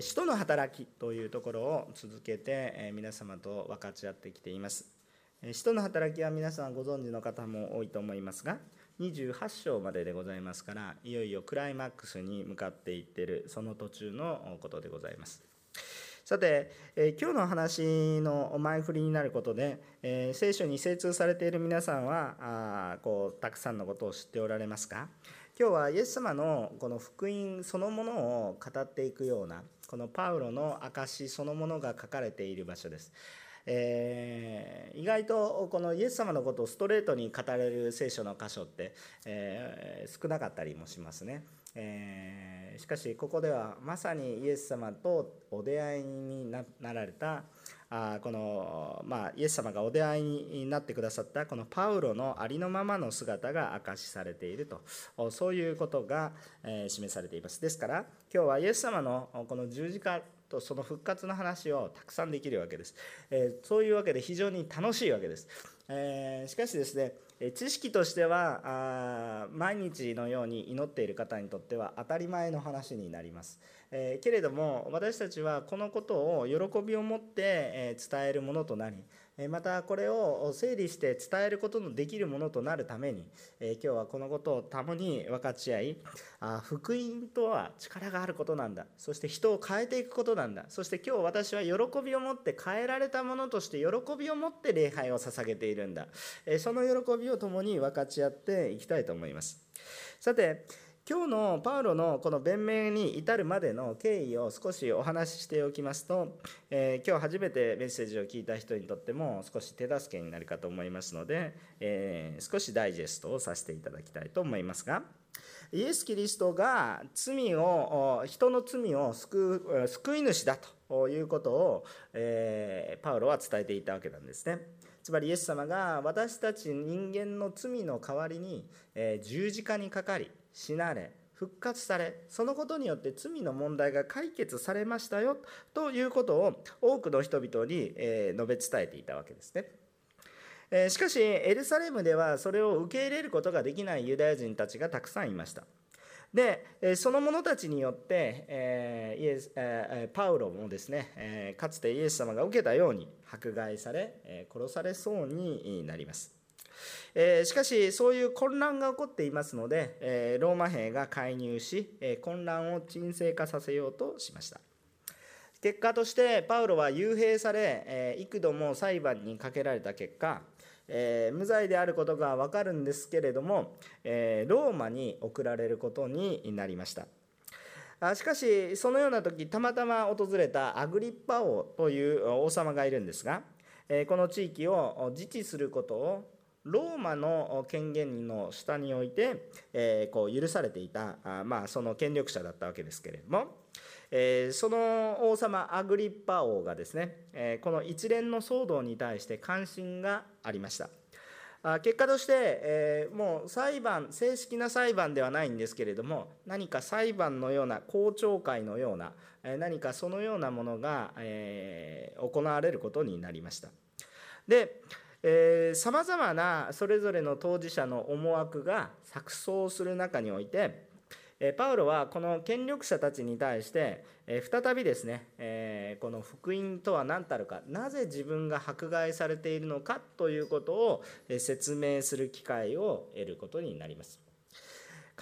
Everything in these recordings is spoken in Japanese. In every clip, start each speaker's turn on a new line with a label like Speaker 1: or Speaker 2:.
Speaker 1: 使徒の働きというところを続けて皆様と分かち合ってきています。使徒の働きは皆さんご存知の方も多いと思いますが、28章まででございますから、いよいよクライマックスに向かっていってるその途中のことでございます。さて、え今日の話の前振りになることで、え聖書に精通されている皆さんはあこうたくさんのことを知っておられますか？今日はイエス様のこの福音そのものを語っていくようなこのパウロの証そのものが書かれている場所です。えー、意外とこのイエス様のことをストレートに語れる聖書の箇所って、えー、少なかったりもしますね。えー、しかしここではまさにイエス様とお出会いになられたあこの、まあ、イエス様がお出会いになってくださったこのパウロのありのままの姿が明かしされていると。そういうことが、え、示されています。ですから今日はイエス様のこの十字架とその復活の話をたくさんできるわけです、え、そういうわけで非常に楽しいわけです、え、しかしですね知識としてはあ毎日のように祈っている方にとっては当たり前の話になります、えー、けれども私たちはこのことを喜びを持って、え伝えるものとなりまたこれを整理して伝えることのできるものとなるために今日はこのことを共に分かち合い福音とは力があることなんだ。そして人を変えていくことなんだ。そして今日私は喜びを持って変えられたものとして喜びを持って礼拝を捧げているんだ。その喜びを共に分かち合っていきたいと思います。さて今日のパウロのこの弁明に至るまでの経緯を少しお話ししておきますと、えー、今日初めてメッセージを聞いた人にとっても少し手助けになるかと思いますので、えー、少しダイジェストをさせていただきたいと思いますがイエス・キリストが罪を人の罪を救う救い主だということを、えー、パウロは伝えていたわけなんですね。つまりイエス様が私たち人間の罪の代わりに、え十字架にかかり死なれ復活されそのことによって罪の問題が解決されましたよということを多くの人々に、え述べ伝えていたわけですね。えしかしエルサレムではそれを受け入れることができないユダヤ人たちがたくさんいました。でその者たちによって、えイエスえパウロもですね、えかつてイエス様が受けたように迫害され、え殺されそうになります。えしかしそういう混乱が起こっていますので、えローマ兵が介入し、え混乱を沈静化させようとしました。結果としてパウロは幽閉され、え幾度も裁判にかけられた結果、え無罪であることが分かるんですけれども、えローマに送られることになりました。しかしそのような時たまたま訪れたアグリッパ王という王様がいるんですがこの地域を自治することをローマの権限の下において、えこう許されていたあ、まあ、その権力者だったわけですけれども、えその王様アグリッパ王がですね、えこの一連の騒動に対して関心がありました。結果として、えもう裁判正式な裁判ではないんですけれども何か裁判のような公聴会のような何かそのようなものが、え行われることになりましたでさまざまなそれぞれの当事者の思惑が錯綜する中においてパウロはこの権力者たちに対して再びですねこの福音とは何たるかなぜ自分が迫害されているのかということを説明する機会を得ることになります。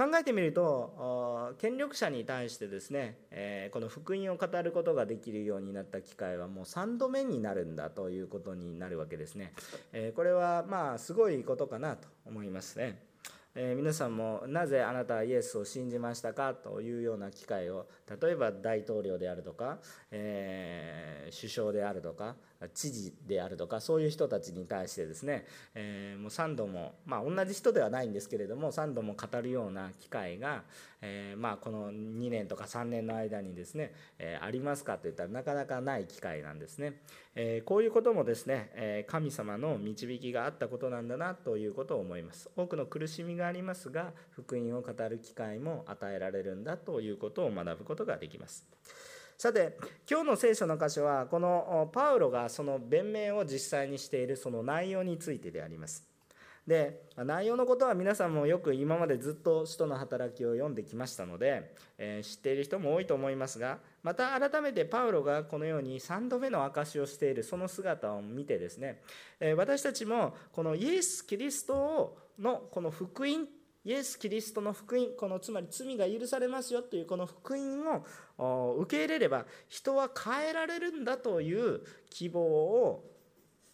Speaker 1: 考えてみると権力者に対してですね、えこの福音を語ることができるようになった機会はもう3度目になるんだということになるわけですね、えこれはまあすごいことかなと思いますね。え、皆さんもなぜあなたはイエスを信じましたかというような機会を例えば大統領であるとか、え、首相であるとか知事であるとかそういう人たちに対してですね、えー、もう3度も、まあ、同じ人ではないんですけれども3度も語るような機会が、えー、まあ、この2年とか3年の間にですね、えー、ありますかといったらなかなかない機会なんですね、えこういうこともですね、え神様の導きがあったことなんだなということを思います。多くの苦しみがありますが福音を語る機会も与えられるんだということを学ぶことができます。さて今日の聖書の箇所はこのパウロがその弁明を実際にしているその内容についてであります。で内容のことは皆さんもよく今までずっと使徒の働きを読んできましたので、えー、知っている人も多いと思いますがまた改めてパウロがこのように3度目の証しをしているその姿を見てですね、えー、私たちもこのイエス・キリストのこの福音イエス・キリストの福音このつまり罪が許されますよというこの福音を受け入れれば人は変えられるんだという希望を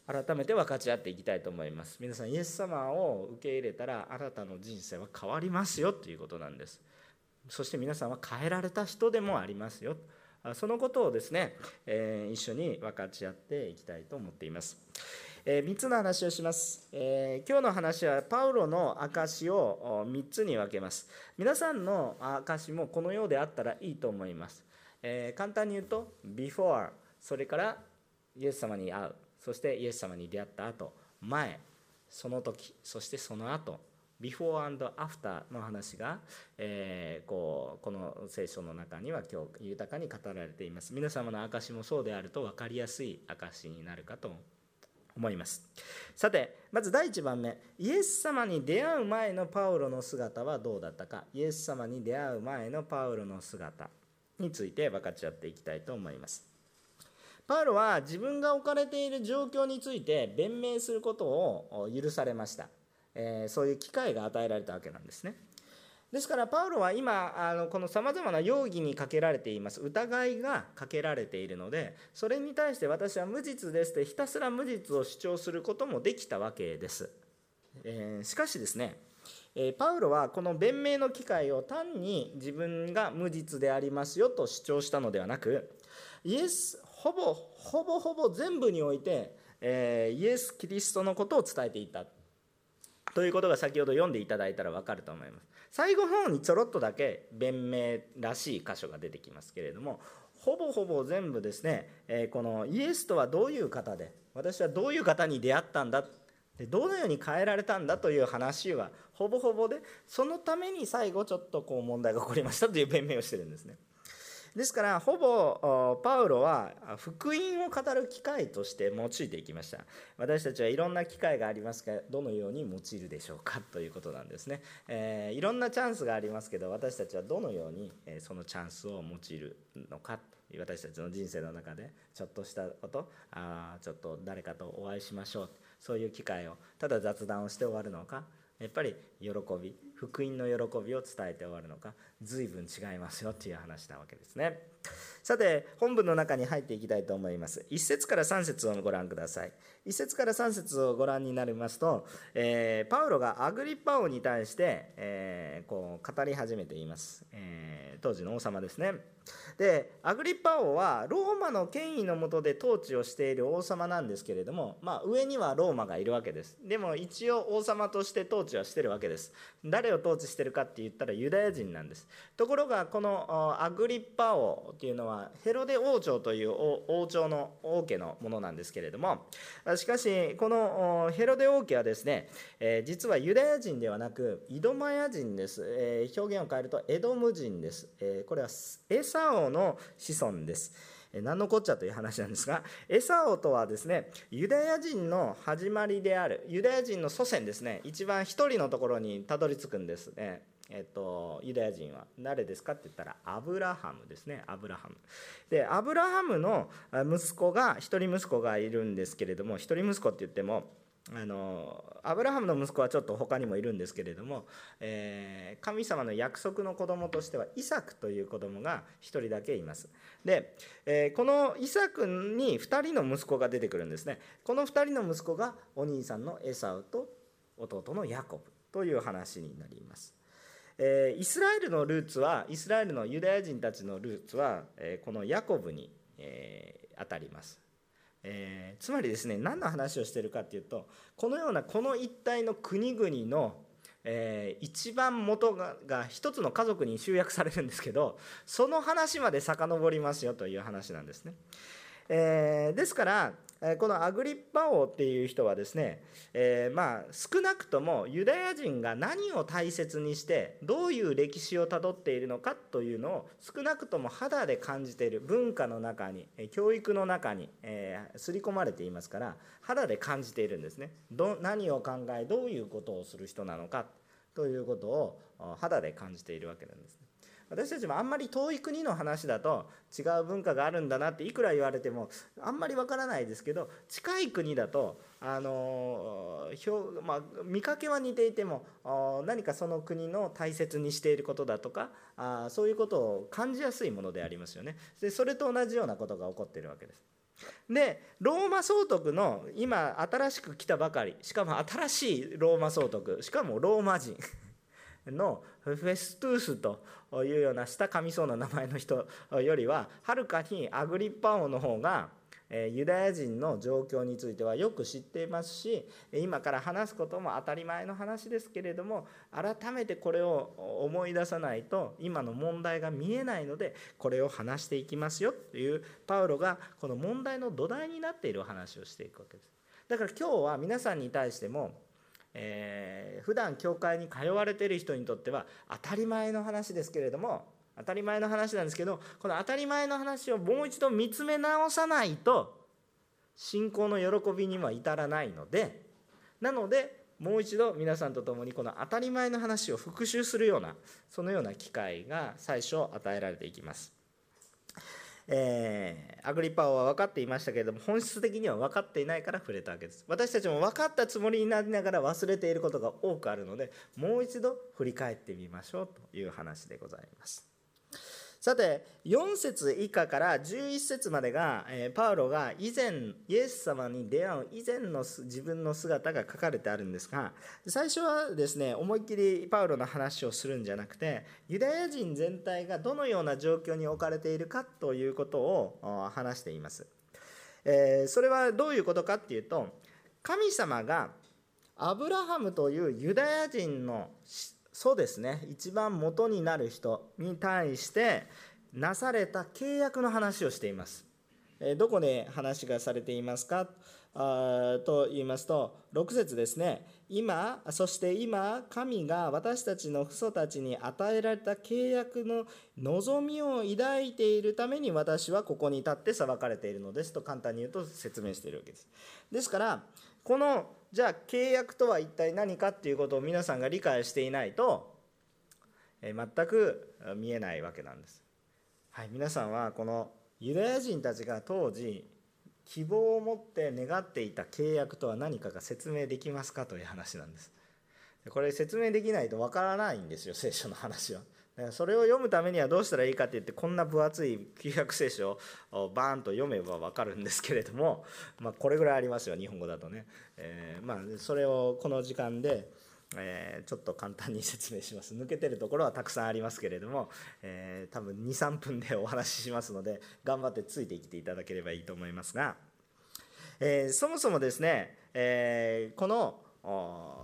Speaker 1: 改めて分かち合っていきたいと思います。皆さんイエス様を受け入れたらあなたの人生は変わりますよということなんです。そして皆さんは変えられた人でもありますよ。そのことをですね、えー、一緒に分かち合っていきたいと思っています。え3つの話をします、えー、今日の話はパウロの証を3つに分けます。皆さんの証もこのようであったらいいと思います、えー、簡単に言うと before それからイエス様に会う。そしてイエス様に出会った後前その時そしてその後ビフォーアンドアフターの話が、えー、こうこの聖書の中には今日豊かに語られています。皆様の証もそうであると分かりやすい証になるかと思います。さてまず第1番目。イエス様に出会う前のパウロの姿はどうだったか。イエス様に出会う前のパウロの姿について分かち合っていきたいと思います。パウロは自分が置かれている状況について弁明することを許されました、えー、そういう機会が与えられたわけなんですね。ですからパウロは今あのこのさまざまな容疑にかけられています。疑いがかけられているのでそれに対して私は無実ですってひたすら無実を主張することもできたわけです、えー、しかしですねパウロはこの弁明の機会を単に自分が無実でありますよと主張したのではなくイエスほぼほぼほぼ全部において、えー、イエス・キリストのことを伝えていた。ということが先ほど読んでいただいたら分かると思います。最後の方にちょろっとだけ弁明らしい箇所が出てきますけれどもほぼほぼ全部ですね、えこのイエスとはどういう方で私はどういう方に出会ったんだでどのように変えられたんだという話はほぼほぼでそのために最後ちょっとこう問題が起こりましたという弁明をしてるんですね。ですからほぼパウロは福音を語る機会として用いていきました。私たちはいろんな機会がありますがどのように用いるでしょうかということなんですね、えー、いろんなチャンスがありますけど私たちはどのようにそのチャンスを用いるのか私たちの人生の中でちょっとしたことあちょっと誰かとお会いしましょうそういう機会をただ雑談をして終わるのかやっぱり喜び福音の喜びを伝えて終わるのか随分違いますよっていう話なわけですね。さて本文の中に入っていきたいと思います。1節から3節をご覧ください。1節から3節をご覧になりますと、えー、パウロがアグリッパ王に対して、えー、こう語り始めています、えー、当時の王様ですね。でアグリッパ王はローマの権威のもとで統治をしている王様なんですけれども、まあ、上にはローマがいるわけです。でも一応王様として統治はしてるわけです。誰を統治してるかって言ったらユダヤ人なんです。ところがこのアグリッパ王っていうのはヘロデ王朝という王朝の王家のものなんですけれどもしかしこのヘロデ王家はですね実はユダヤ人ではなくイドマヤ人です表現を変えるとエドム人ですこれはエサオの子孫です。何のこっちゃという話なんですがエサオとはですねユダヤ人の始まりであるユダヤ人の祖先ですね一番一人のところにたどり着くんですね。えっと、ユダヤ人は誰ですかって言ったらアブラハムですねアブラハム。でアブラハムの息子が一人息子がいるんですけれども一人息子って言ってもあのアブラハムの息子はちょっと他にもいるんですけれども、えー、神様の約束の子供としてはイサクという子供が1人だけいます。で、えー、このイサクに2人の息子が出てくるんですね。この2人の息子がお兄さんのエサウと弟のヤコブという話になります。えー、イスラエルのルーツはイスラエルのユダヤ人たちのルーツは、えー、このヤコブに、えー、当たりますえ、つまりですね何の話をしてるかっていうとこのようなこの一帯の国々の、えー、一番元がが一つの家族に集約されるんですけどその話まで遡りますよという話なんですね。えー、ですからこのアグリッパ王っていう人はですね、えー、まあ少なくともユダヤ人が何を大切にしてどういう歴史をたどっているのかというのを少なくとも肌で感じている文化の中に教育の中に、えー、刷り込まれていますから肌で感じているんですねど何を考えどういうことをする人なのかということを肌で感じているわけなんです、ね。私たちもあんまり遠い国の話だと違う文化があるんだなっていくら言われてもあんまりわからないですけど近い国だとあのまあ、見かけは似ていても何かその国の大切にしていることだとかあそういうことを感じやすいものでありますよね。でそれと同じようなことが起こっているわけです。でローマ総督の今新しく来たばかりしかも新しいローマ総督しかもローマ人。のフェストゥースというような下噛みそうな名前の人よりははるかにアグリッパ王の方がユダヤ人の状況についてはよく知っていますし今から話すことも当たり前の話ですけれども改めてこれを思い出さないと今の問題が見えないのでこれを話していきますよというパウロがこの問題の土台になっている話をしていくわけです。だから今日は皆さんに対してもえー、普段教会に通われている人にとっては当たり前の話ですけれども当たり前の話なんですけどこの当たり前の話をもう一度見つめ直さないと信仰の喜びには至らないのでなのでもう一度皆さんと共にこの当たり前の話を復習するようなそのような機会が最初与えられていきます。えー、アグリパオは分かっていましたけれども本質的には分かっていないから触れたわけです。私たちも分かったつもりになりながら忘れていることが多くあるのでもう一度振り返ってみましょうという話でございます。さて4節以下から11節までが、えパウロが以前イエス様に出会う以前の自分の姿が書かれてあるんですが最初はですね思いっきりパウロの話をするんじゃなくてユダヤ人全体がどのような状況に置かれているかということを話しています。えそれはどういうことかっていうと神様がアブラハムというユダヤ人のそうですね。一番元になる人に対してなされた契約の話をしています。どこで話がされていますか？あと言いますと6節ですね。今そして今神が私たちの父祖たちに与えられた契約の望みを抱いているために私はここに立って裁かれているのですと簡単に言うと説明しているわけです。ですからこのじゃあ契約とは一体何かっていうことを皆さんが理解していないと、え全く見えないわけなんです。はい、皆さんはこのユダヤ人たちが当時希望を持って願っていた契約とは何かが説明できますかという話なんです。これ説明できないとわからないんですよ聖書の話は。それを読むためにはどうしたらいいかって言ってこんな分厚い旧約聖書を バーンと読めば分かるんですけれども、まあ、これぐらいありますよ日本語だとね、えー、まあそれをこの時間で、えー、ちょっと簡単に説明します。抜けてるところはたくさんありますけれども、えー、多分23分でお話ししますので頑張ってついてきていただければいいと思いますが、えそもそもですね、えこの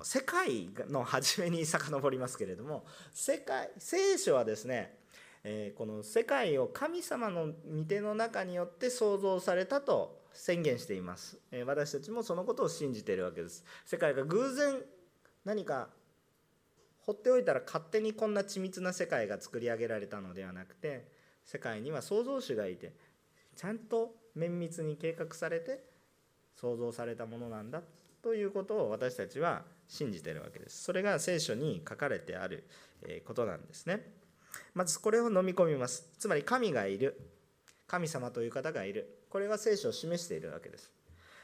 Speaker 1: 世界の初めに遡りますけれども世界聖書はですね、えこの世界を神様の御手の中によって創造されたと宣言しています、え私たちもそのことを信じているわけです。世界が偶然何か放っておいたら勝手にこんな緻密な世界が作り上げられたのではなくて世界には創造主がいてちゃんと綿密に計画されて創造されたものなんだ。ということを私たちは信じているわけです。それが聖書に書かれてあることなんですね。まずこれを飲み込みます。つまり神がいる。神様という方がいる。これが聖書を示しているわけです。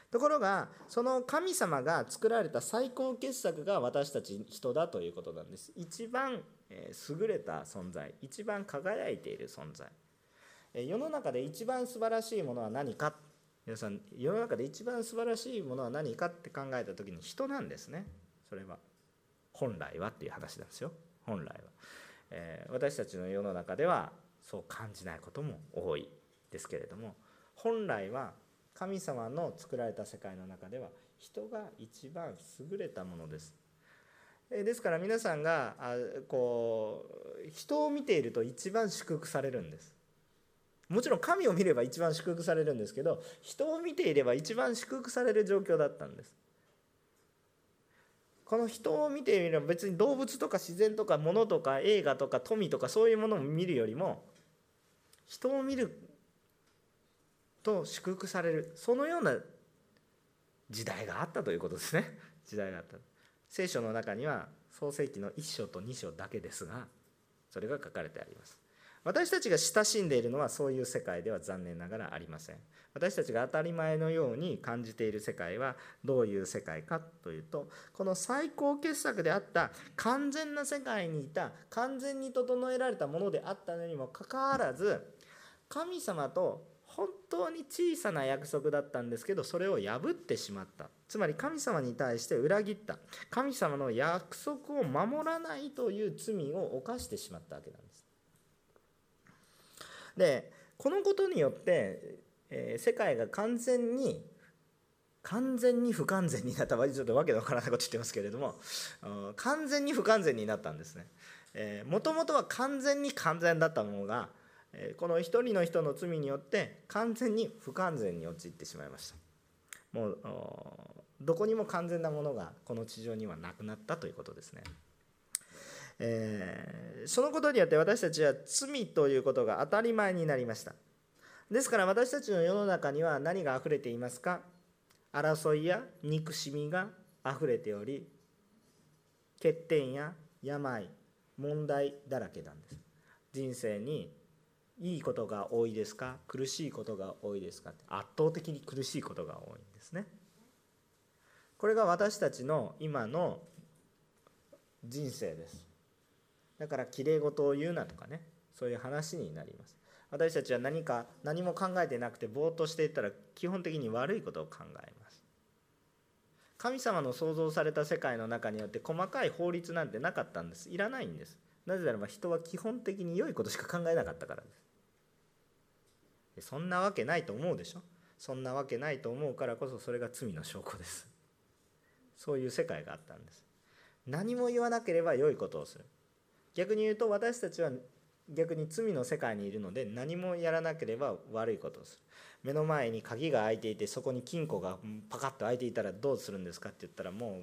Speaker 1: ところが、その神様が作られた最高傑作が私たち人だということなんです。一番優れた存在、一番輝いている存在。世の中で一番素晴らしいものは何か皆さん世の中で一番素晴らしいものは何かって考えた時に人なんですね。それは。本来はっていう話なんですよ。本来は、えー、私たちの世の中ではそう感じないことも多いですけれども本来は神様の作られた世界の中では人が一番優れたものです。ですから皆さんがこう人を見ていると一番祝福されるんです。もちろん神を見れば一番祝福されるんですけど人を見ていれば一番祝福される状況だったんです。この人を見てみれば別に動物とか自然とか物とか映画とか富とかそういうものを見るよりも人を見ると祝福されるそのような時代があったということですね。時代があった。聖書の中には創世記の1章と2章だけですがそれが書かれてあります。私たちが親しんでいるのはそういう世界では残念ながらありません。私たちが当たり前のように感じている世界はどういう世界かというとこの最高傑作であった完全な世界にいた完全に整えられたものであったのにもかかわらず神様と本当に小さな約束だったんですけどそれを破ってしまった。つまり神様に対して裏切った。神様の約束を守らないという罪を犯してしまったわけなんです。でこのことによって、えー、世界が完全に完全に不完全になったちょっとわけのわからないこと言ってますけれども完全に不完全になったんですね。もともとは完全に完全だったものがこの一人の人の罪によって完全に不完全に陥ってしまいました。もうどこにも完全なものがこの地上にはなくなったということですね。えー、そのことによって私たちは罪ということが当たり前になりました。ですから私たちの世の中には何があふれていますか？争いや憎しみがあふれており欠点や病問題だらけなんです。人生にいいことが多いですか？苦しいことが多いですか？圧倒的に苦しいことが多いんですね。これが私たちの今の人生です。だからきれい事を言うなとかねそういう話になります。私たちは何か何も考えてなくてぼーっとしていたら基本的に悪いことを考えます。神様の創造された世界の中によって細かい法律なんてなかったんです。いらないんです。なぜならば人は基本的に良いことしか考えなかったからです。そんなわけないと思うでしょ？そんなわけないと思うからこそそれが罪の証拠です。そういう世界があったんです。何も言わなければ良いことをする。逆に言うと私たちは逆に罪の世界にいるので何もやらなければ悪いことをする。目の前に鍵が開いていてそこに金庫がパカッと開いていたらどうするんですかって言ったらも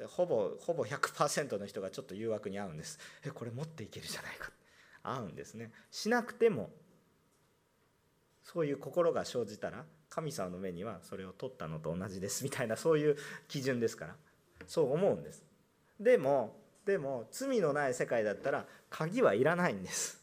Speaker 1: うほぼほぼ100%の人がちょっと誘惑に合うんです。えこれ持っていけるじゃないか。合うんですね。しなくてもそういう心が生じたら神様の目にはそれを取ったのと同じです。みたいなそういう基準ですから。そう思うんです。でもでも罪のない世界だったら鍵はいらないんです。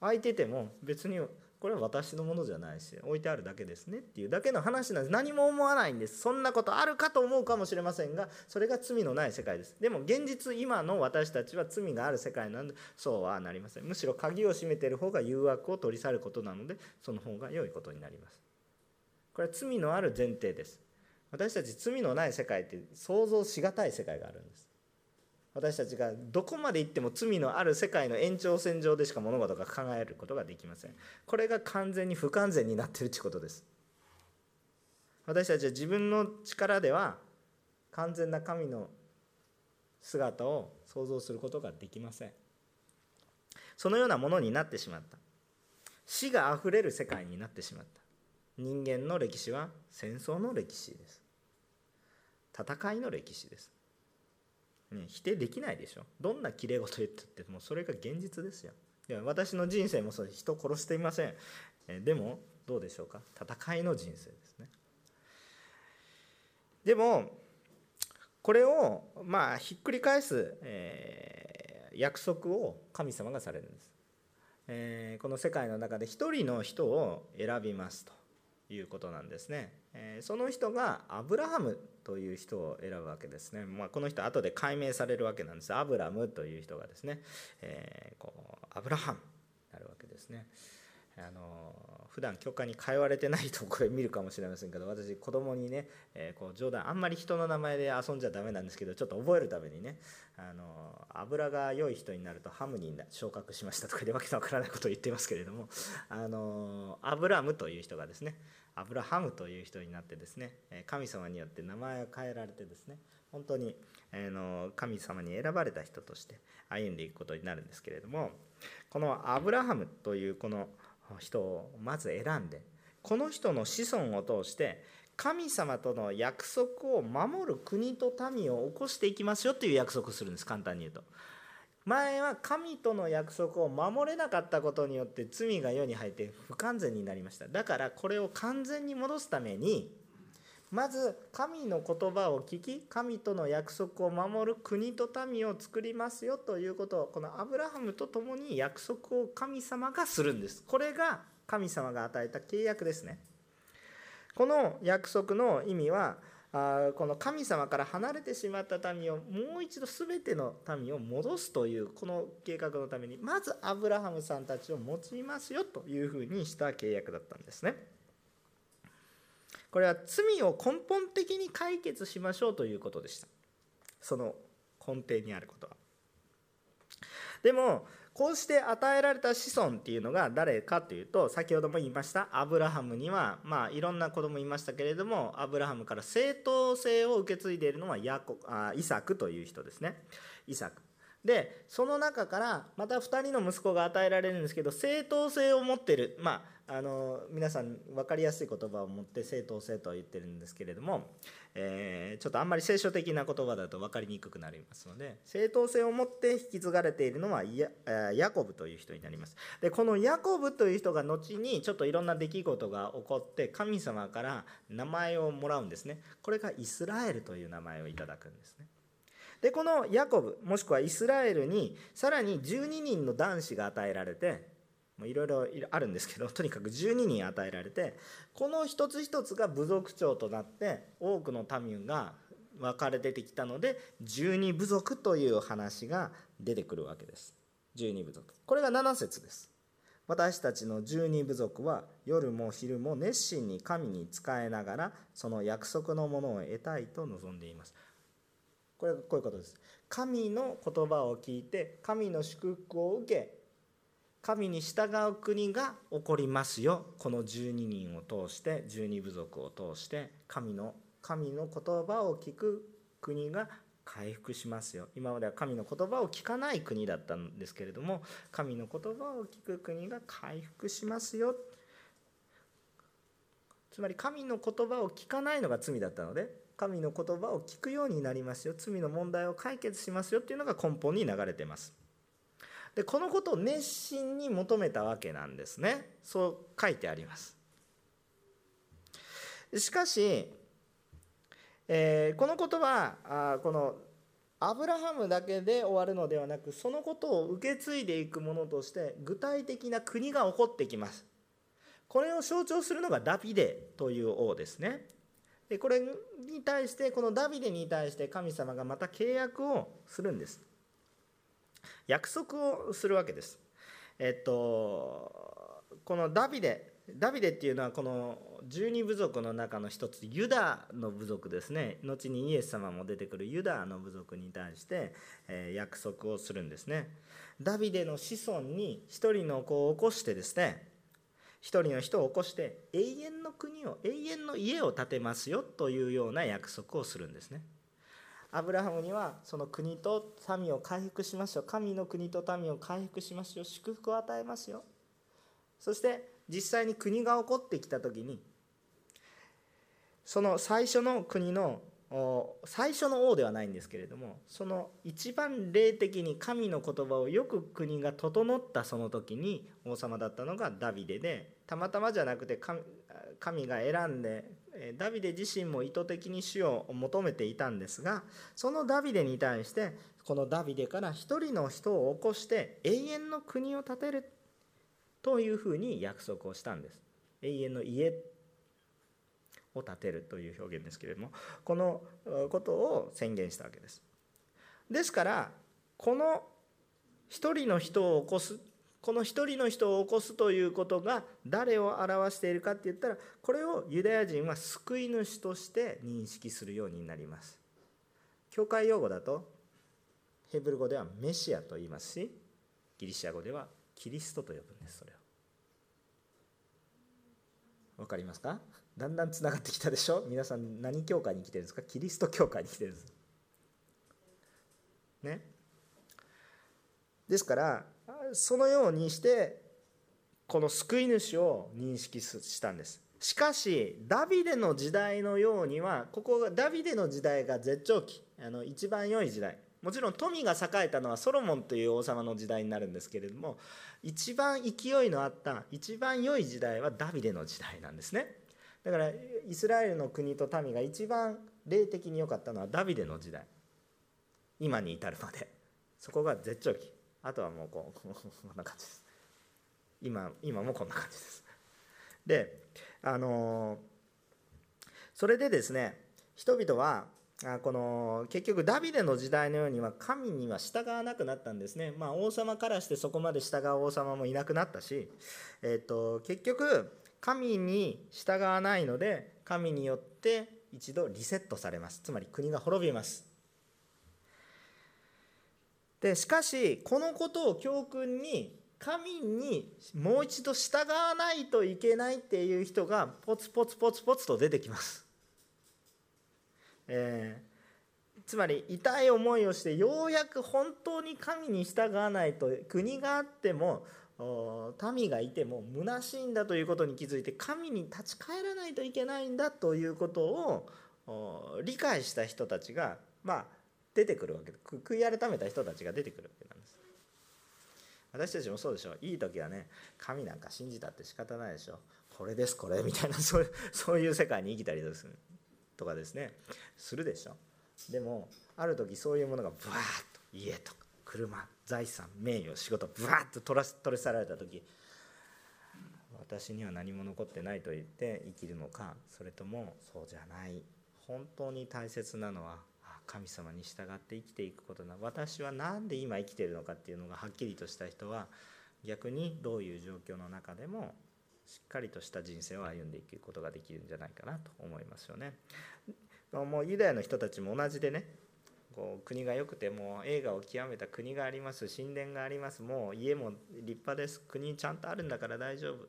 Speaker 1: 開いてても別にこれは私のものじゃないし置いてあるだけですねっていうだけの話なんです。何も思わないんです。そんなことあるかと思うかもしれませんがそれが罪のない世界です。でも現実今の私たちは罪がある世界なんでそうはなりません。むしろ鍵を閉めてる方が誘惑を取り去ることなのでその方が良いことになります。これは罪のある前提です。私たち罪のない世界って想像しがたい世界があるんです。私たちがどこまで行っても罪のある世界の延長線上でしか物事が考えることができません。これが完全に不完全になってるということです。私たちは自分の力では完全な神の姿を想像することができません。そのようなものになってしまった。死があふれる世界になってしまった。人間の歴史は戦争の歴史です。戦いの歴史です。ね、否定できないでしょ。どんなきれい事言ってってもそれが現実ですよ。いや私の人生もそう人を殺していません。えでもどうでしょうか。戦いの人生ですね。でもこれをまあひっくり返す、えー、約束を神様がされるんです、えー、この世界の中で一人の人を選びますということなんですね。えその人がアブラハムという人を選ぶわけですね。まあ、この人後で解明されるわけなんです。アブラムという人がですね、え、こうアブラハムになるわけですね。あの普段教会に通われてない人これ見るかもしれませんけど私子供にね、えー、こう冗談あんまり人の名前で遊んじゃダメなんですけどちょっと覚えるためにねあの油が良い人になるとハムに昇格しましたとかでわけのわからないことを言ってますけれどもあのアブラムという人がですねアブラハムという人になってですね神様によって名前を変えられてですね本当に、神様に選ばれた人として歩んでいくことになるんですけれどもこのアブラハムというこの人をまず選んでこの人の子孫を通して神様との約束を守る国と民を起こしていきますよという約束をするんです簡単に言うと。前は神との約束を守れなかったことによって罪が世に入って不完全になりました。だからこれを完全に戻すためにまず神の言葉を聞き神との約束を守る国と民を作りますよということをこのアブラハムと共に約束を神様がするんです。これが神様が与えた契約ですね。この約束の意味はあこの神様から離れてしまった民をもう一度全ての民を戻すというこの計画のためにまずアブラハムさんたちを用いますよというふうにした契約だったんですね。これは罪を根本的に解決しましょうということでした。その根底にあることは。でもこうして与えられた子孫っていうのが誰かというと先ほども言いましたアブラハムにはまあいろんな子供いましたけれどもアブラハムから正当性を受け継いでいるのはヤコあイサクという人ですね。イサク。でその中からまた2人の息子が与えられるんですけど正当性を持ってる。まああの皆さん分かりやすい言葉を持って正当性とは言ってるんですけれども、えー、ちょっとあんまり聖書的な言葉だと分かりにくくなりますので正当性を持って引き継がれているのはヤコブという人になります。でこのヤコブという人が後にちょっといろんな出来事が起こって神様から名前をもらうんですね。これがイスラエルという名前をいただくんですね。でこのヤコブもしくはイスラエルにさらに12人の男子が与えられていろいろあるんですけど とにかく12人与えられてこの一つ一つが部族長となって多くの民が分かれ出てきたので12部族という話が出てくるわけです。12部族。これが7節です。私たちの12部族は夜も昼も熱心に神に仕えながらその約束のものを得たいと望んでいます。これこういうことです。神の言葉を聞いて神の祝福を受け神に従う国が起こりますよ。この12人を通して12部族を通して神の神の言葉を聞く国が回復しますよ。今までは神の言葉を聞かない国だったんですけれども神の言葉を聞く国が回復しますよ。つまり神の言葉を聞かないのが罪だったので神の言葉を聞くようになりますよ。罪の問題を解決しますよっていうのが根本に流れてます。でこのことを熱心に求めたわけなんですね。そう書いてあります。しかし、えー、このことはあこのアブラハムだけで終わるのではなくそのことを受け継いでいくものとして具体的な国が起こってきます。これを象徴するのがダビデという王ですね。でこれに対してこのダビデに対して神様がまた契約をするんです。約束をするわけです。えっとこのダビデダビデっていうのはこの十二部族の中の一つユダの部族ですね。後にイエス様も出てくるユダの部族に対して、え約束をするんですね。ダビデの子孫に一人の子を起こしてですね一人の人を起こして永遠の国を永遠の家を建てますよというような約束をするんですね。アブラハムにはその国と民を回復しますよ神の国と民を回復しますよ祝福を与えますよ。そして実際に国が起こってきた時にその最初の国の最初の王ではないんですけれどもその一番霊的に神の言葉をよく国が整ったその時に王様だったのがダビデでたまたまじゃなくて神が選んでダビデ自身も意図的に死を求めていたんですがそのダビデに対してこのダビデから一人の人を起こして永遠の国を建てるというふうに約束をしたんです。永遠の家を建てるという表現ですけれどもこのことを宣言したわけです。ですからこの一人の人を起こすこの一人の人を起こすということが誰を表しているかって言ったらこれをユダヤ人は救い主として認識するようになります。教会用語だとヘブル語ではメシアと言います。しギリシャ語ではキリストと呼ぶんですそれを。分かりますか？だんだんつながってきたでしょ？皆さん何教会に来てるんですか？キリスト教会に来てるんです。ね？ですからそのようにしてこの救い主を認識したんです。しかしダビデの時代のようにはここがダビデの時代が絶頂期。あの一番良い時代。もちろん富が栄えたのはソロモンという王様の時代になるんですけれども一番勢いのあった一番良い時代はダビデの時代なんですね。だからイスラエルの国と民が一番霊的に良かったのはダビデの時代。今に至るまで。そこが絶頂期。あとはもうこうこんな感じです。今今もこんな感じです。であのそれでですね人々はこの結局ダビデの時代のようには神には従わなくなったんですね、まあ、王様からしてそこまで従う王様もいなくなったし、えーと、結局神に従わないので神によって一度リセットされます。つまり国が滅びます。でしかしこのことを教訓に神にもう一度従わないといけないっていう人がポツポツポツポツと出てきます。えー、つまり痛い思いをしてようやく本当に神に従わないと国があっても民がいても虚しいんだということに気づいて神に立ち返らないといけないんだということを理解した人たちがまあ出てくるわけで悔い改めた人たちが出てくるわけなんです。私たちもそうでしょいい時はね神なんか信じたって仕方ないでしょ。これですこれみたいな そういうそういう世界に生きたりすとかですね。するでしょ。でもある時そういうものがブワーッと家とか車財産名誉仕事ブワーッと取ら取り去られた時私には何も残ってないと言って生きるのかそれともそうじゃない。本当に大切なのは神様に従って生きていくことな私は何で今生きてるのかっていうのがはっきりとした人は逆にどういう状況の中でもしっかりとした人生を歩んでいくことができるんじゃないかなと思いますよね。もうユダヤの人たちも同じでねこう国が良くても映画を極めた国があります神殿がありますもう家も立派です国ちゃんとあるんだから大丈夫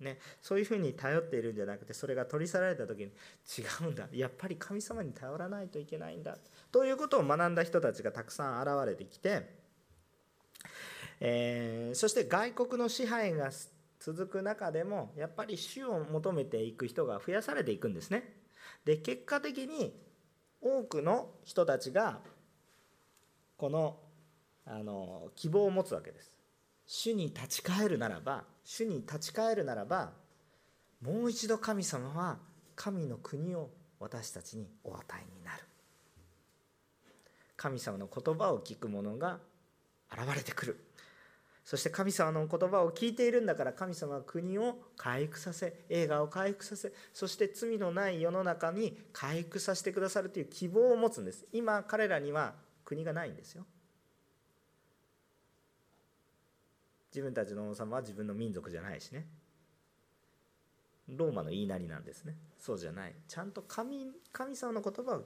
Speaker 1: ね、そういうふうに頼っているんじゃなくてそれが取り去られた時に違うんだやっぱり神様に頼らないといけないんだということを学んだ人たちがたくさん現れてきて、えー、そして外国の支配が続く中でもやっぱり主を求めていく人が増やされていくんですね。で結果的に多くの人たちがこのあの希望を持つわけです。主に立ち返るならば主に立ち返るならばもう一度神様は神の国を私たちにお与えになる。神様の言葉を聞く者が現れてくる。そして神様の言葉を聞いているんだから神様は国を回復させ映画を回復させそして罪のない世の中に回復させてくださるという希望を持つんです。今彼らには国がないんですよ。自分たちの王様は自分の民族じゃないしね。ローマの言いなりなんですね。そうじゃない。ちゃんと神神様の言葉を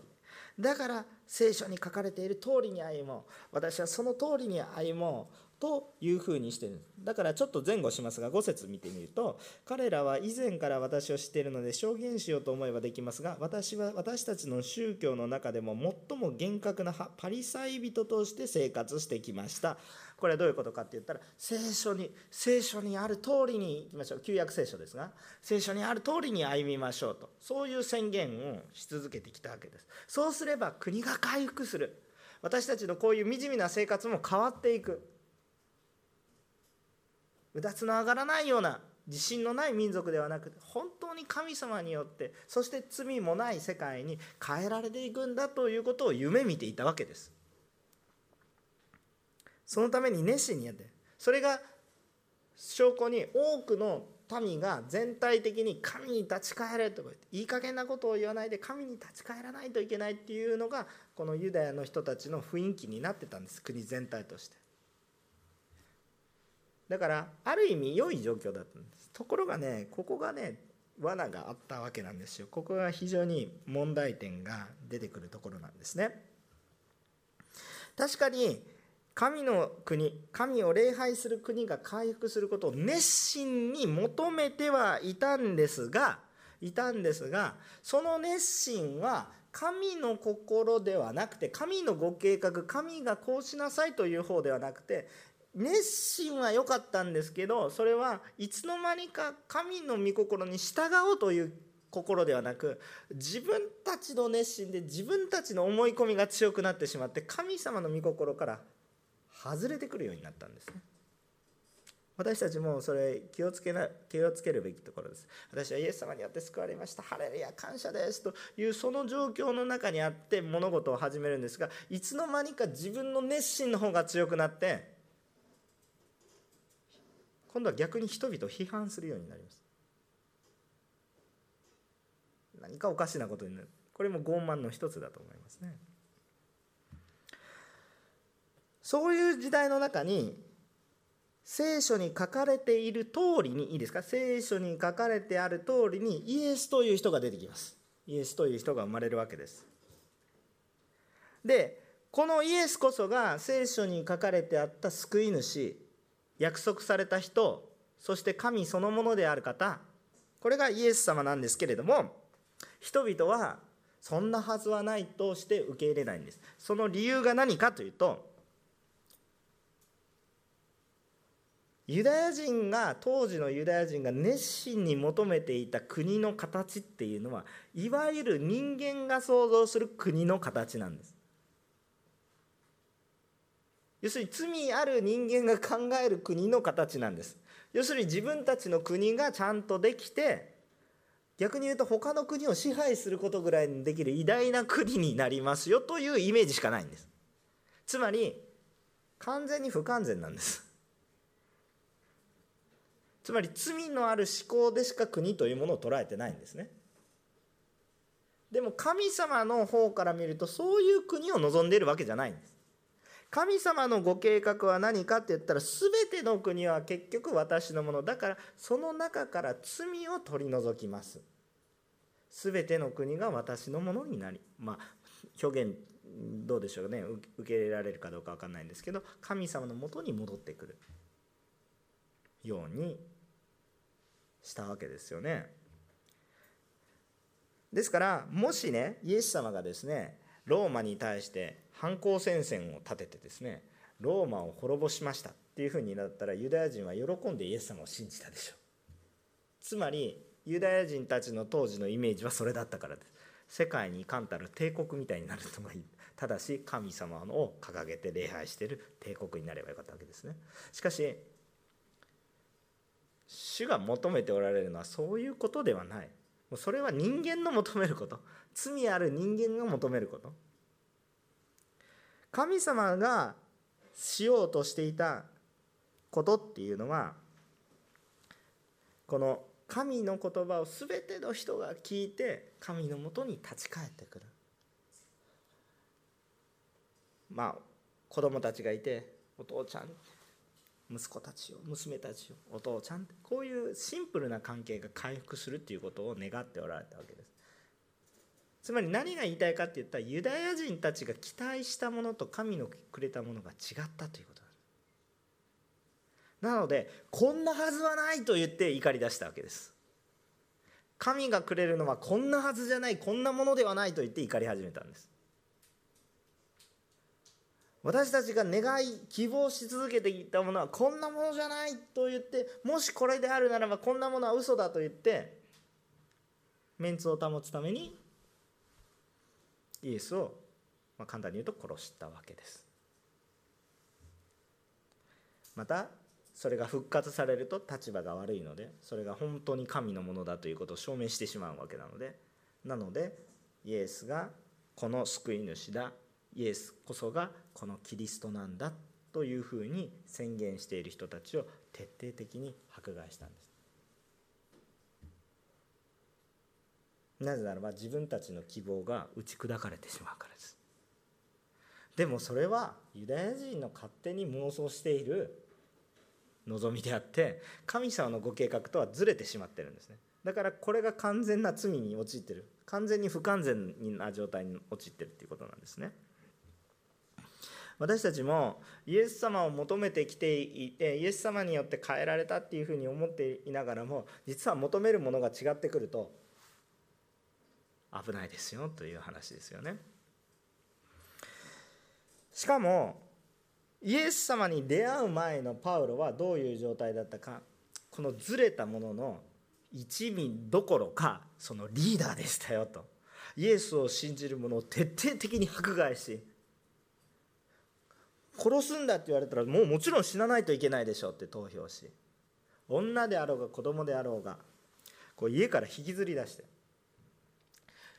Speaker 1: だから聖書に書かれている通りに歩もう。私はその通りに歩もう。というふうにしてるだからちょっと前後しますが5節見てみると彼らは以前から私を知っているので証言しようと思えばできますが私は私たちの宗教の中でも最も厳格なパリサイ人として生活してきました。これはどういうことかって言ったら聖書に聖書にある通りにいきましょう。旧約聖書ですが聖書にある通りに歩みましょうと。そういう宣言をし続けてきたわけです。そうすれば国が回復する。私たちのこういう惨めな生活も変わっていく。うだつの上がらないような自信のない民族ではなくて本当に神様によってそして罪もない世界に変えられていくんだということを夢見ていたわけです。そのために熱心にやってそれが証拠に多くの民が全体的に神に立ち返れとか言っていい加減なことを言わないで神に立ち返らないといけないっていうのがこのユダヤの人たちの雰囲気になってたんです国全体として。だからある意味良い状況だったんです。ところがねここがね罠があったわけなんですよ。ここが非常に問題点が出てくるところなんですね。確かに神の国神を礼拝する国が回復することを熱心に求めてはいたんですがいたんですがその熱心は神の心ではなくて神のご計画神がこうしなさいという方ではなくて熱心は良かったんですけどそれはいつの間にか神の御心に従おうという心ではなく自分たちの熱心で自分たちの思い込みが強くなってしまって神様の御心から外れてくるようになったんですね。私たちもそれ気をつけな気をつけるべきところです。私はイエス様によって救われました。ハレルヤ感謝ですというその状況の中にあって物事を始めるんですがいつの間にか自分の熱心の方が強くなって今度は逆に人々を批判するようになります。何かおかしなことになる。これも傲慢の一つだと思いますね。そういう時代の中に聖書に書かれている通りにいいですか？聖書に書かれてある通りにイエスという人が出てきますイエスという人が生まれるわけですでこのイエスこそが聖書に書かれてあった救い主約束された人そして神そのものである方これがイエス様なんですけれども人々はそんなはずはないとして受け入れないんです。その理由が何かというとユダヤ人が当時のユダヤ人が熱心に求めていた国の形っていうのはいわゆる人間が想像する国の形なんです。要するに罪ある人間が考える国の形なんです。要するに自分たちの国がちゃんとできて逆に言うと他の国を支配することぐらいにできる偉大な国になりますよというイメージしかないんです。つまり完全に不完全なんです。つまり罪のある思考でしか国というものを捉えてないんですね。でも神様の方から見るとそういう国を望んでいるわけじゃないんです。神様のご計画は何かって言ったら全ての国は結局私のものだからその中から罪を取り除きます。全ての国が私のものになりまあ表現どうでしょうね。受け入れられるかどうか分かんないんですけど神様のもとに戻ってくる。ようにしたわけですよね。ですからもしねイエス様がですねローマに対して反抗戦線を立ててですねローマを滅ぼしましたっていうふうになったらユダヤ人は喜んでイエス様を信じたでしょう。つまりユダヤ人たちの当時のイメージはそれだったからです。世界に冠たる帝国みたいになるのがいいただし神様を掲げて礼拝してる帝国になればよかったわけですね。しかし主が求めておられるのはそういうことではない。それは人間の求めること。罪ある人間が求めること。神様がしようとしていたことっていうのはこの神の言葉を全ての人が聞いて神のもとに立ち返ってくる。まあ子供たちがいてお父ちゃん息子たちを娘たちをお父ちゃんこういうシンプルな関係が回復するっていうことを願っておられたわけです。つまり何が言いたいかって言ったらユダヤ人たちが期待したものと神のくれたものが違ったということなのでこんなはずはないと言って怒り出したわけです。神がくれるのはこんなはずじゃないこんなものではないと言って怒り始めたんです。私たちが願い希望し続けていたものはこんなものじゃないと言ってもしこれであるならばこんなものは嘘だと言ってメンツを保つためにイエスを、ま、簡単に言うと殺したわけです。またそれが復活されると立場が悪いのでそれが本当に神のものだということを証明してしまうわけなのでなのでイエスがこの救い主だ。イエスこそがこのキリストなんだというふうに宣言している人たちを徹底的に迫害したんです。なぜならば自分たちの希望が打ち砕かれてしまうからです。でもそれはユダヤ人の勝手に妄想している望みであって神様のご計画とはずれてしまってるんですね。だからこれが完全な罪に陥ってる。完全に不完全な状態に陥ってるっていうことなんですね。私たちもイエス様を求めてきていてイエス様によって変えられたっていうふうに思っていながらも実は求めるものが違ってくると危ないですよという話ですよね。しかもイエス様に出会う前のパウロはどういう状態だったかこのずれたものの一味どころかそのリーダーでしたよとイエスを信じる者を徹底的に迫害し殺すんだって言われたらもうもちろん死なないといけないでしょって投票し女であろうが子供であろうがこう家から引きずり出して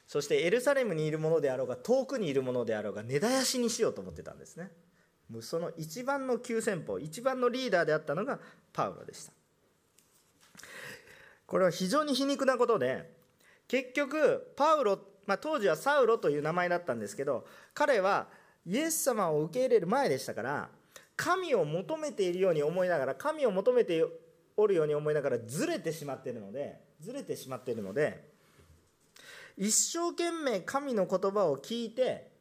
Speaker 1: そしてエルサレムにいるものであろうが遠くにいるものであろうが根絶やしにしようと思ってたんですね。その一番の急先鋒一番のリーダーであったのがパウロでした。これは非常に皮肉なことで結局パウロ、まあ、当時はサウロという名前だったんですけど彼はイエス様を受け入れる前でしたから神を求めているように思いながら神を求めておるように思いながらずれてしまっているのでずれてしまっているので一生懸命神の言葉を聞いて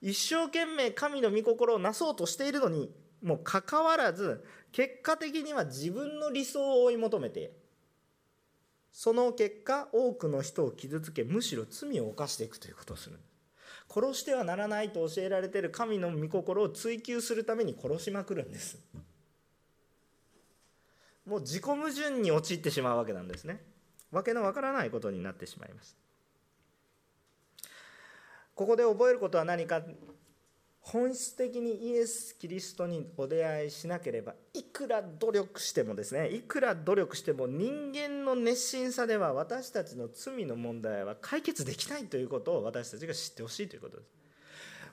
Speaker 1: 一生懸命神の御心をなそうとしているのにもうかかわらず結果的には自分の理想を追い求めてその結果多くの人を傷つけむしろ罪を犯していくということをする。殺してはならないと教えられている神の御心を追求するために殺しまくるんです。もう自己矛盾に陥ってしまうわけなんですね。わけのわからないことになってしまいます。ここで覚えることは何か。本質的にイエス・キリストにお出会いしなければいくら努力してもですね。いくら努力しても人間の熱心さでは私たちの罪の問題は解決できないということを私たちが知ってほしいということです。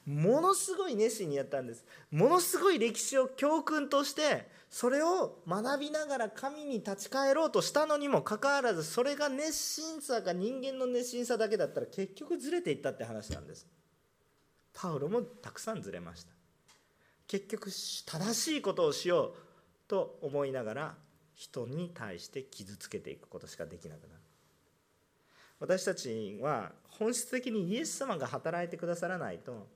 Speaker 1: ものすごい熱心にやったんです。ものすごい歴史を教訓としてそれを学びながら神に立ち返ろうとしたのにもかかわらずそれが熱心さが人間の熱心さだけだったら結局ずれていったって話なんです。パウロもたくさんずれました。結局正しいことをしようと思いながら人に対して傷つけていくことしかできなくなる。私たちは本質的にイエス様が働いてくださらないと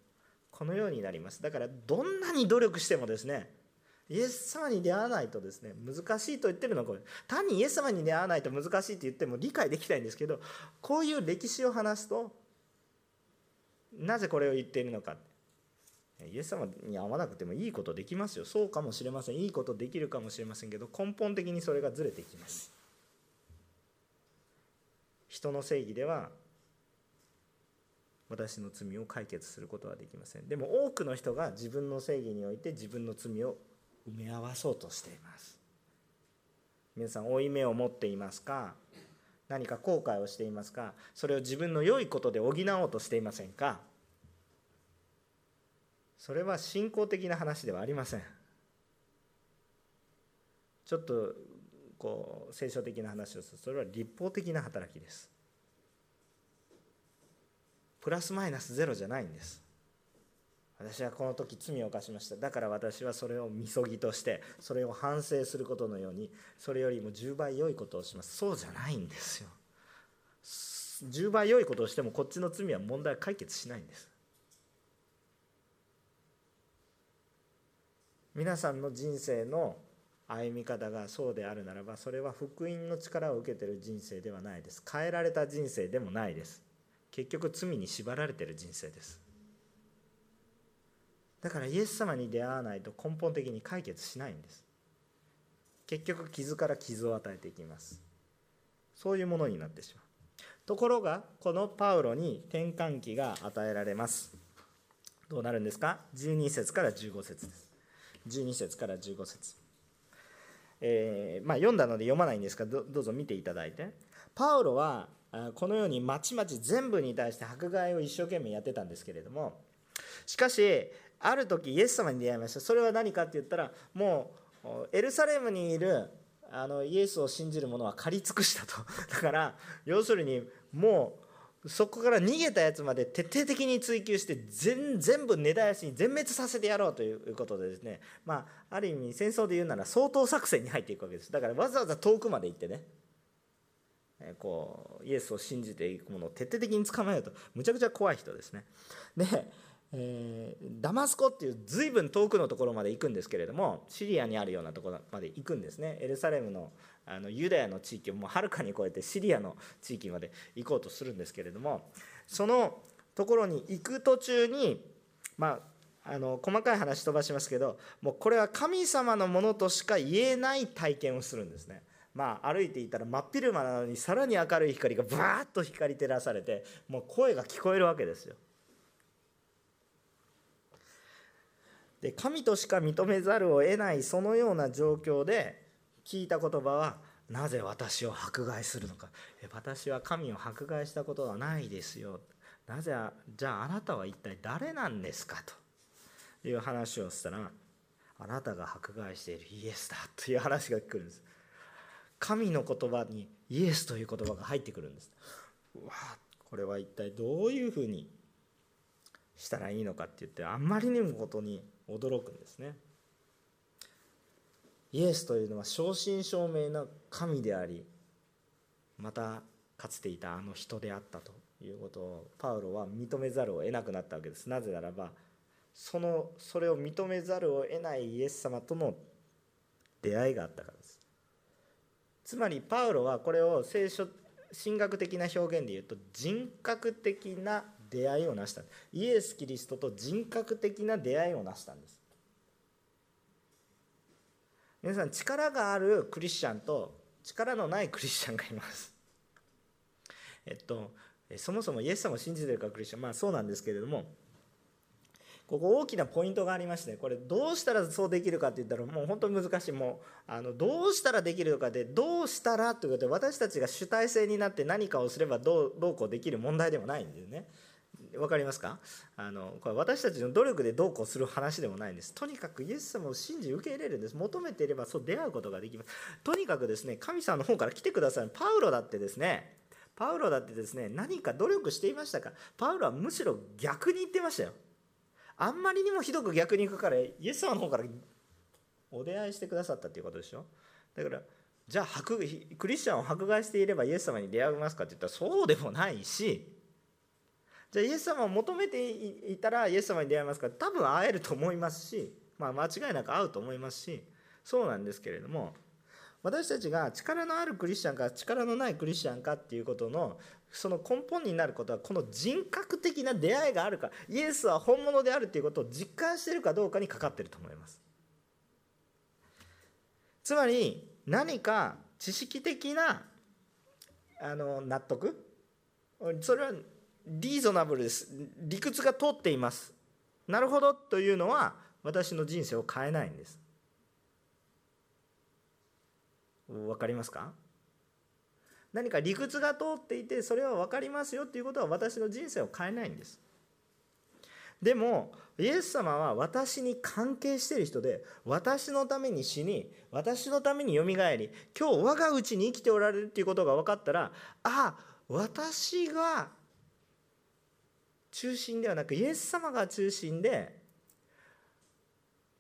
Speaker 1: このようになります。だからどんなに努力してもですねイエス様に出会わないとですね難しいと言ってるのはこれ単にイエス様に出会わないと難しいって言っても理解できないんですけどこういう歴史を話すとなぜこれを言っているのか。イエス様に会わなくてもいいことできますよ。そうかもしれません。いいことできるかもしれませんけど根本的にそれがずれていきます。人の正義では私の罪を解決することはできません。でも多くの人が自分の正義において自分の罪を埋め合わそうとしています。皆さん負い目を持っていますか？何か後悔をしていますか？それを自分の良いことで補おうとしていませんか？それは信仰的な話ではありません。ちょっとこう聖書的な話をするそれは立法的な働きです。プラスマイナスゼロじゃないんです。私はこの時罪を犯しました。だから私はそれをみそぎとしてそれを反省することのようにそれよりも10倍良いことをします。そうじゃないんですよ。10倍良いことをしてもこっちの罪は問題解決しないんです。皆さんの人生の歩み方がそうであるならばそれは福音の力を受けてる人生ではないです。変えられた人生でもないです。結局罪に縛られてる人生です。だからイエス様に出会わないと根本的に解決しないんです。結局傷から傷を与えていきます。そういうものになってしまう。ところがこのパウロに転換期が与えられます。どうなるんですか？12節から15節です。12節から15節。えー、まあ、読んだので読まないんですがどうぞ見ていただいて。パウロはこのようにまちまち全部に対して迫害を一生懸命やってたんですけれどもしかしある時イエス様に出会いました。それは何かって言ったらもうエルサレムにいるあのイエスを信じる者は借り尽くしたと。だから要するにもうそこから逃げたやつまで徹底的に追求して全全部根絶やしに全滅させてやろうということでですね。まあある意味戦争で言うなら掃討作戦に入っていくわけです。だからわざわざ遠くまで行ってね。こうイエスを信じていくものを徹底的に捕まえると。むちゃくちゃ怖い人ですね。でえー、ダマスコっていう随分遠くのところまで行くんですけれどもシリアにあるようなところまで行くんですねエルサレムのあのユダヤの地域をもうはるかに超えてシリアの地域まで行こうとするんですけれどもそのところに行く途中にまああの細かい話飛ばしますけどもうこれは神様のものとしか言えない体験をするんですね。まあ、歩いていたら真っ昼間なのにさらに明るい光がブワーッと光り照らされてもう声が聞こえるわけですよ。で神としか認めざるを得ないそのような状況で聞いた言葉はなぜ私を迫害するのか。私は神を迫害したことはないですよ。なぜじゃああなたは一体誰なんですかと。いう話をしたらあなたが迫害しているイエスだという話が来るんです。神の言葉にイエスという言葉が入ってくるんです。うわこれは一体どういうふうにしたらいいのかって言ってあんまりにもことに驚くんですね。イエスというのは正真正銘の神でありまたかつていたあの人であったということをパウロは認めざるを得なくなったわけです。なぜならばそのそれを認めざるを得ないイエス様との出会いがあったからです。つまりパウロはこれを聖書神学的な表現で言うと人格的な出会いを成した。イエス・キリストと人格的な出会いを成したんです。皆さん力があるクリスチャンと力のないクリスチャンがいます。えっとそもそもイエス様を信じてるかクリスチャンまあそうなんですけれどもここ大きなポイントがありましてこれどうしたらそうできるかって言ったらもう本当に難しい。もうあのどうしたらできるかでどうしたらということで私たちが主体性になって何かをすればどうどうこうできる問題でもないんですね。分かりますか？あのこれ私たちの努力でどうこうする話でもないんです。とにかくイエス様を信じ受け入れるんです。求めていればそう出会うことができます。とにかくですね神様の方から来てくださいパウロだってですねパウロだってですね何か努力していましたか？パウロはむしろ逆に言ってましたよ。あんまりにもひどく逆に行くからイエス様の方からお出会いしてくださったっていうことでしょ？だからじゃあクリスチャンを迫害していればイエス様に出会いますかって言ったらそうでもないしじゃあイエス様を求めていたらイエス様に出会いますから多分会えると思いますし、まあ、間違いなく会うと思いますしそうなんですけれども私たちが力のあるクリスチャンか力のないクリスチャンかっていうことのその根本になることはこの人格的な出会いがあるかイエスは本物であるということを実感してるかどうかにかかってると思います。つまり何か知識的なあの納得？それはリーゾナブルです。理屈が通っています。なるほどというのは私の人生を変えないんです。分かりますか？何か理屈が通っていてそれは分かりますよっていうことは私の人生を変えないんです。でもイエス様は私に関係している人で私のために死に私のためによみがえり今日我が家に生きておられるっていうことが分かったらああ私が中心ではなくイエス様が中心で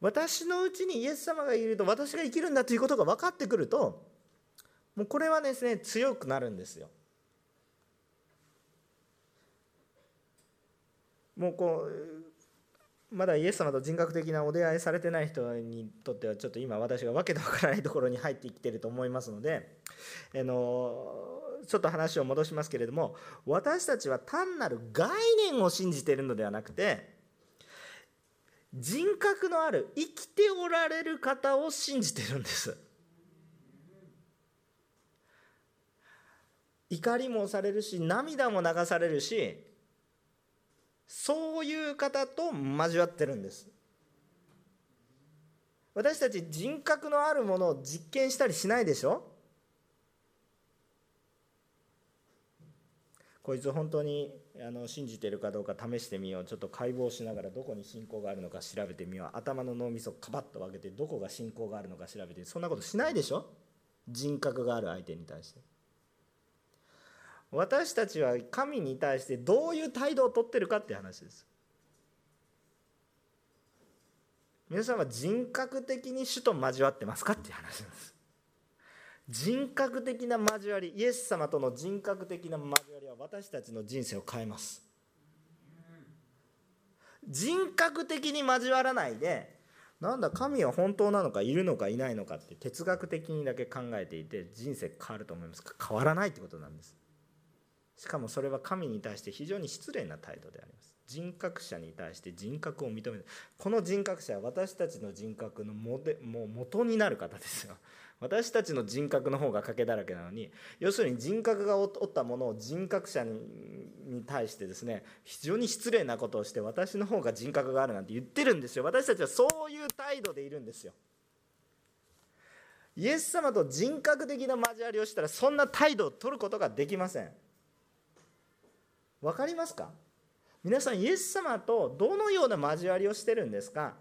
Speaker 1: 私のうちにイエス様がいると私が生きるんだということが分かってくるともうこれはですね強くなるんですよ。もうこうまだイエス様と人格的なお出会いされてない人にとってはちょっと今私が訳のわからないところに入ってきてると思いますのであのちょっと話を戻しますけれども私たちは単なる概念を信じているのではなくて人格のある生きておられる方を信じてるんです。怒りもされるし涙も流されるしそういう方と交わってるんです。私たち人格のあるものを実験したりしないでしょ？こいつ本当にあの信じてるかどうか試してみよう。ちょっと解剖しながらどこに信仰があるのか調べてみよう。頭の脳みそをカバッと分けてどこが信仰があるのか調べてそんなことしないでしょ？人格がある相手に対して。私たちは神に対してどういう態度をとってるかって話です。皆さんは人格的に主と交わってますかっていう話です。人格的な交わりイエス様との人格的な交わりは私たちの人生を変えます。人格的に交わらないでなんだ神は本当なのかいるのかいないのかって哲学的にだけ考えていて人生変わると思いますか？変わらないってことなんです。しかもそれは神に対して非常に失礼な態度であります。人格者に対して人格を認める。この人格者は私たちの人格のモデもう元になる方ですよ。私たちの人格の方が賭けだらけなのに要するに人格が負ったものを人格者に対してですね非常に失礼なことをして私の方が人格があるなんて言ってるんですよ。私たちはそういう態度でいるんですよ。イエス様と人格的な交わりをしたらそんな態度を取ることができません。分かりますか？皆さんイエス様とどのような交わりをしてるんですか？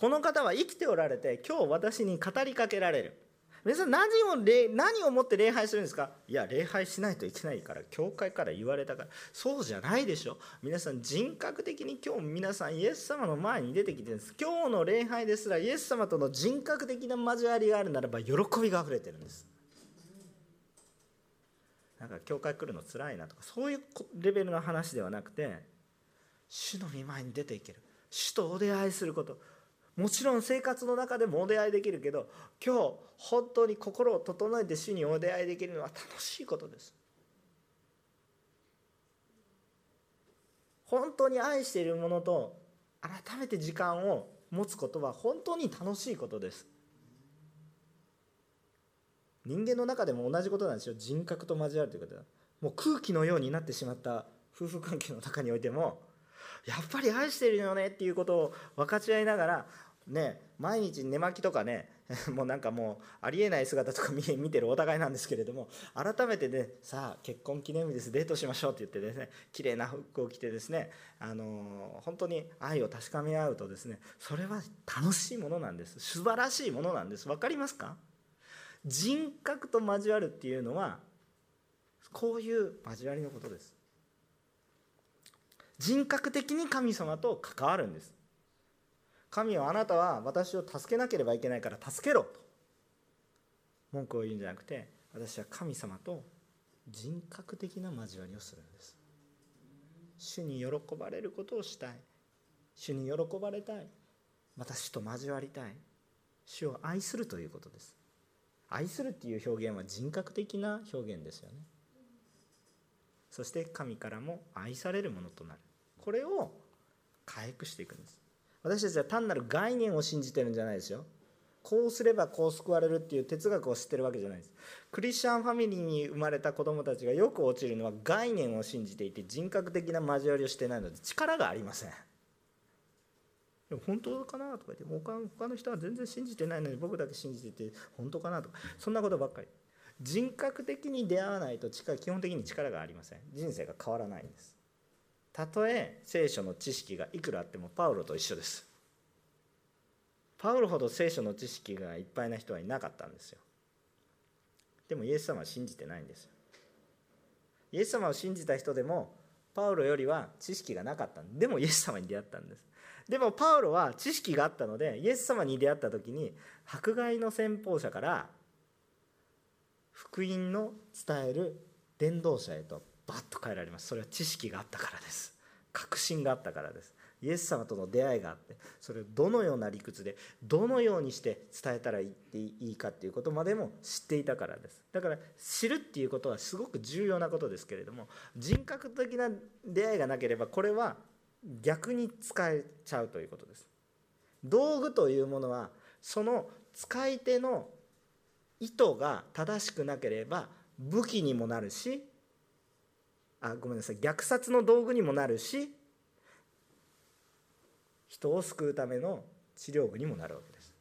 Speaker 1: この方は生きておられて今日私に語りかけられる。皆さん何を何をもって礼拝するんですか？いや礼拝しないといけないから教会から言われたから。そうじゃないでしょ。皆さん人格的に今日皆さんイエス様の前に出てきてるんです。今日の礼拝ですらイエス様との人格的な交わりがあるならば喜びがあふれてるんです。なんか教会来るのつらいなとかそういうレベルの話ではなくて主の御前に出ていける。主とお出会いすること。もちろん生活の中でもお出会いできるけど今日本当に心を整えて主にお出会いできるのは楽しいことです。本当に愛しているものと改めて時間を持つことは本当に楽しいことです。人間の中でも同じことなんですよ。人格と交わるということは。もう空気のようになってしまった夫婦関係の中においてもやっぱり愛してるよねっていうことを分かち合いながらね毎日寝巻きとかね もうなんかもうありえない姿とか見てるお互いなんですけれども改めてねさあ結婚記念日ですデートしましょうって言ってですね綺麗な服を着てですねあの本当に愛を確かめ合うとですねそれは楽しいものなんです。素晴らしいものなんです。分かりますか？人格と交わるっていうのはこういう交わりのことです。人格的に神様と関わるんです。神はあなたは私を助けなければいけないから助けろと。文句を言うんじゃなくて私は神様と人格的な交わりをするんです。主に喜ばれることをしたい。主に喜ばれたい。私と交わりたい。主を愛するということです。愛するっていう表現は人格的な表現ですよね。そして神からも愛されるものとなる。これを回復していくんです。私たちは単なる概念を信じてるんじゃないですよ。こうすればこう救われるっていう哲学を知ってるわけじゃないです。クリスチャンファミリーに生まれた子供たちがよく落ちるのは概念を信じていて人格的な交わりをしてないので力がありません。でも本当かなとか言って他他の人は全然信じてないのに僕だけ信じてて本当かなとか。そんなことばっかり。人格的に出会わないと力基本的に力がありません。人生が変わらないんです。たとえ聖書の知識がいくらあってもパウロと一緒です。パウロほど聖書の知識がいっぱいな人はいなかったんですよ。でもイエス様は信じてないんですイエス様を信じた人でもパウロよりは知識がなかった。でもイエス様に出会ったんです。でもパウロは知識があったのでイエス様に出会った時に迫害の先鋒者から福音の伝える伝道者へとバッと変えられます。それは知識があったからです。確信があったからです。イエス様との出会いがあってそれをどのような理屈でどのようにして伝えたらいいかっていうことまでも知っていたからです。だから知るっていうことはすごく重要なことですけれども人格的な出会いがなければこれは逆に使えちゃうということです。道具というものはその使い手の意図が正しくなければ武器にもなるしあごめんなさい。虐殺の道具にもなるし人を救うための治療具にもなるわけです。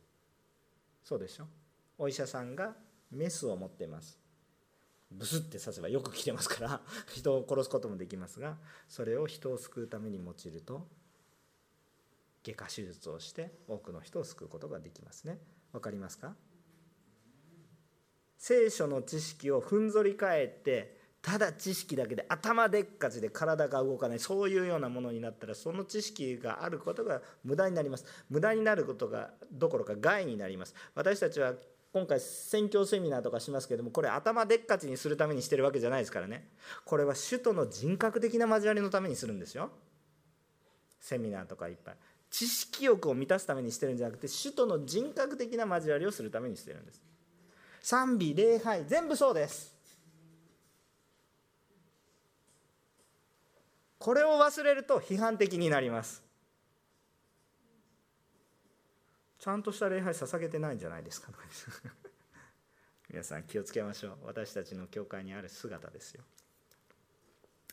Speaker 1: そうでしょ？お医者さんがメスを持っています。ブスって刺せばよく来てますから 人を殺すこともできますがそれを人を救うために用いると外科手術をして多くの人を救うことができますね。わかりますか？聖書の知識をふんぞり返ってただ知識だけで頭でっかちで体が動かないそういうようなものになったらその知識があることが無駄になります。無駄になることがどころか害になります。私たちは今回宣教セミナーとかしますけどもこれ頭でっかちにするためにしてるわけじゃないですからね。これは首都の人格的な交わりのためにするんですよ。セミナーとかいっぱい。知識欲を満たすためにしてるんじゃなくて首都の人格的な交わりをするためにしてるんです。賛美礼拝全部そうです。これを忘れると批判的になります。ちゃんとした礼拝捧げてないんじゃないですか 皆さん気をつけましょう。私たちの教会にある姿ですよ。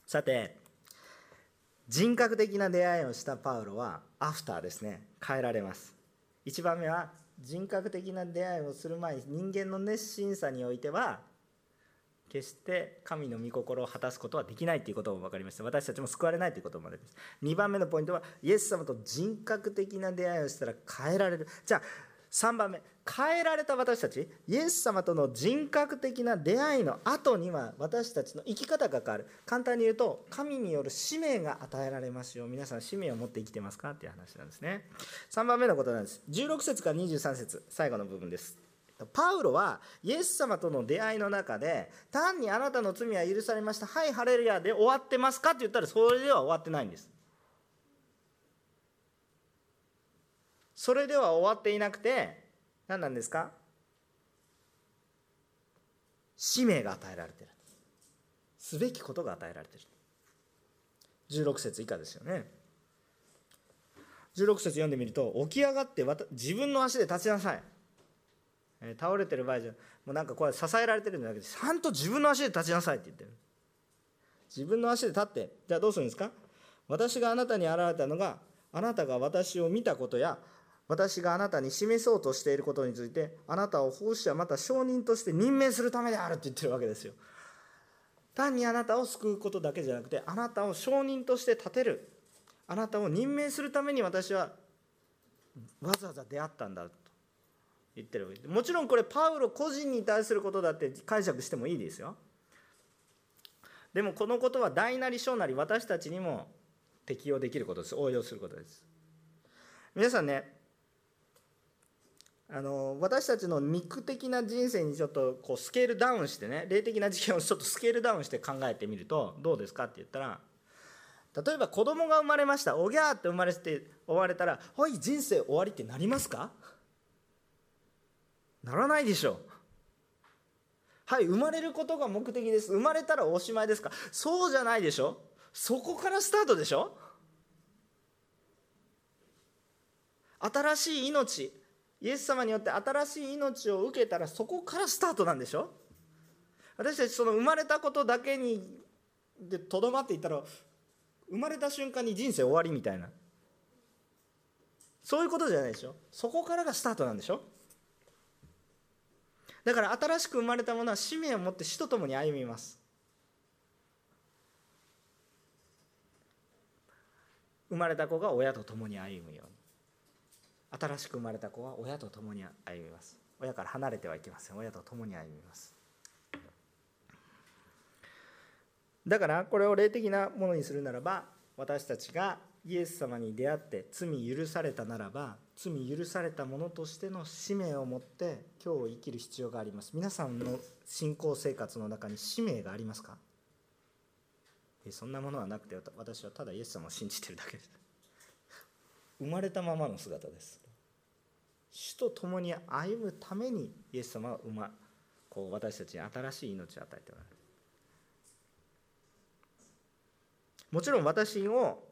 Speaker 1: さて人格的な出会いをしたパウロはアフターですね。変えられます。1番目は人格的な出会いをする前に人間の熱心さにおいては決して神の御心を果たすことはできないということも分かりました。私たちも救われないということも分かりました。2番目のポイントはイエス様と人格的な出会いをしたら変えられる。じゃあ3番目。変えられた私たちイエス様との人格的な出会いの後には私たちの生き方が変わる。簡単に言うと神による使命が与えられますよ。皆さん使命を持って生きてますかっていう話なんですね。3番目のことなんです。16節から23節最後の部分です。パウロはイエス様との出会いの中で単にあなたの罪は許されました。はいハレルヤで終わってますかって言ったらそれでは終わってないんです。それでは終わっていなくて何なんですか？使命が与えられてる。すべきことが与えられてる。16節以下ですよね。16節読んでみると起き上がって自分の足で立ちなさい。倒れてる場合じゃもうなんかこれ支えられてるんじゃなくてちゃんと自分の足で立ちなさいって言ってる。自分の足で立って。じゃあどうするんですか？私があなたに現れたのがあなたが私を見たことや私があなたに示そうとしていることについてあなたを奉仕者また証人として任命するためであるって言ってるわけですよ。単にあなたを救うことだけじゃなくてあなたを証人として立てる。あなたを任命するために私はわざわざ出会ったんだ。言ってる。もちろんこれパウロ個人に対することだって解釈してもいいですよ。でもこのことは大なり小なり私たちにも適用できることです。応用することです。皆さんねあの私たちの肉的な人生にちょっとこうスケールダウンしてね霊的な事件をちょっとスケールダウンして考えてみるとどうですかって言ったら例えば子供が生まれました。おぎゃーって生まれて終われたら「はい人生終わり」ってなりますか？ならないでしょう。はい生まれることが目的です。生まれたらおしまいですか。そうじゃないでしょそこからスタートでしょ新しい命。イエス様によって新しい命を受けたらそこからスタートなんでしょ私たちその生まれたことだけにでとどまっていったら生まれた瞬間に人生終わりみたいな。そういうことじゃないでしょそこからがスタートなんでしょだから新しく生まれたものは使命を持って死と共に歩みます。生まれた子が親と共に歩むように。新しく生まれた子は親と共に歩みます。親から離れてはいけません。親と共に歩みます。だからこれを霊的なものにするならば私たちがイエス様に出会って罪許されたならば罪許されたものとしての使命を持って今日を生きる必要があります。皆さんの信仰生活の中に使命がありますか？そんなものはなくて私はただイエス様を信じてるだけです。生まれたままの姿です。主と共に歩むためにイエス様は馬こう私たちに新しい命を与えておられる。もちろん私を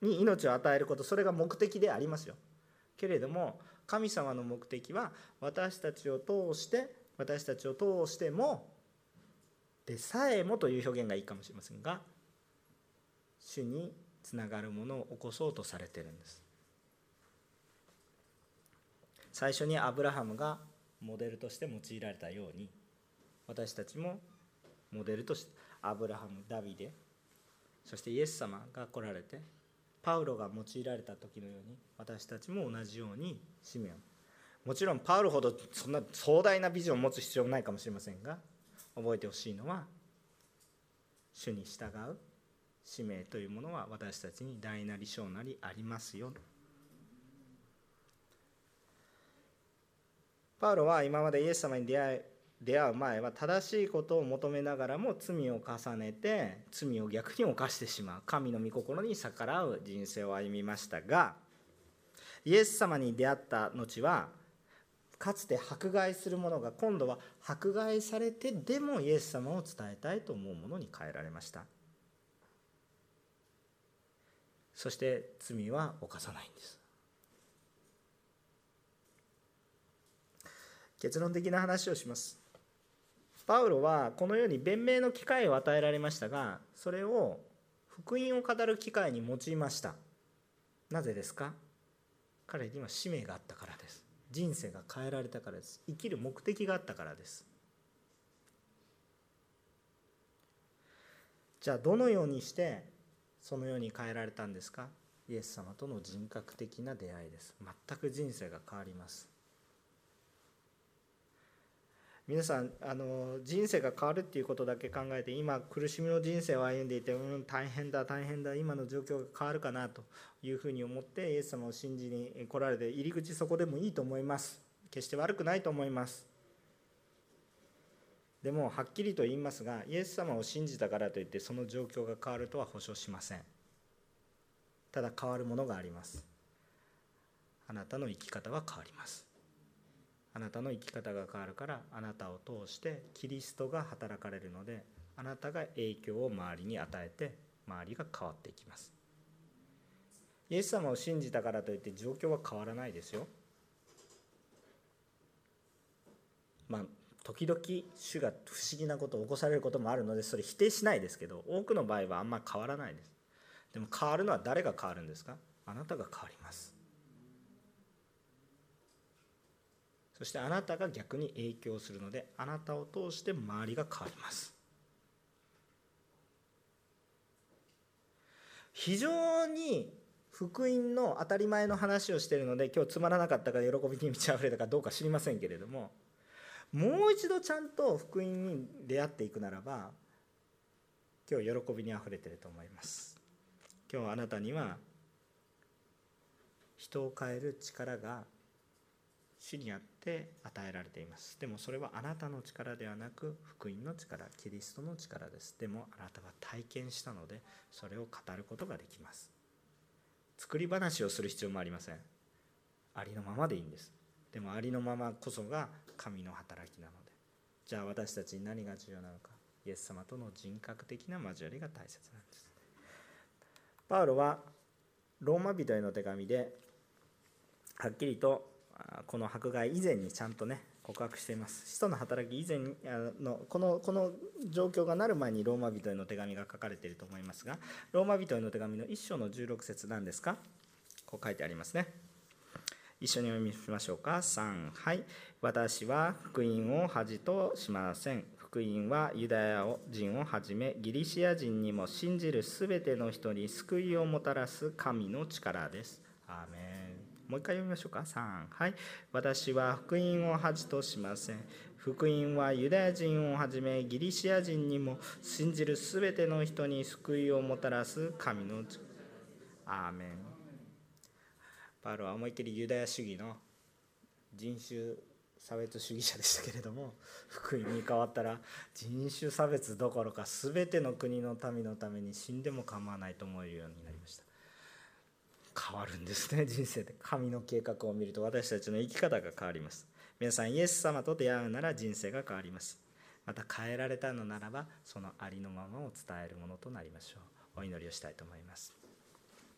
Speaker 1: に命を与えることそれが目的でありますよ。けれども神様の目的は私たちを通して私たちを通してもでさえもという表現がいいかもしれませんが主につながるものを起こそうとされてるんです。最初にアブラハムがモデルとして用いられたように私たちもモデルとしてアブラハムダビデそしてイエス様が来られてパウロが用いられた時のように私たちも同じように使命をもちろんパウロほどそんな壮大なビジョンを持つ必要もないかもしれませんが覚えてほしいのは主に従う使命というものは私たちに大なり小なりありますよ。パウロは今までイエス様に出会い出会う前は正しいことを求めながらも罪を重ねて罪を逆に犯してしまう。神の御心に逆らう人生を歩みましたがイエス様に出会った後はかつて迫害する者が今度は迫害されてでもイエス様を伝えたいと思うものに変えられました。そして罪は犯さないんです。結論的な話をします。パウロはこのように弁明の機会を与えられましたがそれを福音を語る機会に用いました。なぜですか？彼には使命があったからです。人生が変えられたからです。生きる目的があったからです。じゃあどのようにしてそのように変えられたんですか？イエス様との人格的な出会いです。全く人生が変わります。皆さんあの人生が変わるっていうことだけ考えて今苦しみの人生を歩んでいて、うん、大変だ大変だ今の状況が変わるかなというふうに思ってイエス様を信じに来られて入り口そこでもいいと思います。決して悪くないと思います。でもはっきりと言いますがイエス様を信じたからといってその状況が変わるとは保証しません。ただ変わるものがあります。あなたの生き方は変わります。あなたの生き方が変わるからあなたを通してキリストが働かれるのであなたが影響を周りに与えて周りが変わっていきます。イエス様を信じたからといって状況は変わらないですよ。まあ時々主が不思議なことを起こされることもあるのでそれ否定しないですけど多くの場合はあんま変わらないです。でも変わるのは誰が変わるんですか？あなたが変わります。そしてあなたが逆に影響するのであなたを通して周りが変わります。非常に福音の当たり前の話をしているので今日つまらなかったか喜びに満ち溢れたかどうか知りませんけれどももう一度ちゃんと福音に出会っていくならば今日喜びにあふれてると思います。今日あなたには人を変える力が主にあって与えられています。でもそれはあなたの力ではなく福音の力キリストの力です。でもあなたは体験したのでそれを語ることができます。作り話をする必要もありません。ありのままでいいんです。でもありのままこそが神の働きなので。じゃあ私たちに何が重要なのか。イエス様との人格的な交わりが大切なんです。パウロはローマ人への手紙ではっきりとこの迫害以前にちゃんとね告白しています。使徒の働き以前のこのこの状況がなる前にローマ人への手紙が書かれていると思いますがローマ人への手紙の1章の16節なんですか？こう書いてありますね。一緒に読みましょうか。3はい。私は福音を恥としません。福音はユダヤ人をはじめギリシア人にも信じるすべての人に救いをもたらす神の力です。アーメン。もう一回読みましょうか。3。はい。私は福音を恥としません。福音はユダヤ人をはじめギリシア人にも信じるすべての人に救いをもたらす神のアーメン。パウロは思いっきりユダヤ主義の人種差別主義者でしたけれども福音に変わったら人種差別どころか全ての国の民のために死んでも構わないと思えるようになりました変わるんですね。人生で神の計画を見ると私たちの生き方が変わります。皆さんイエス様と出会うなら人生が変わります。また変えられたのならばそのありのままを伝えるものとなりましょう。お祈りをしたいと思います。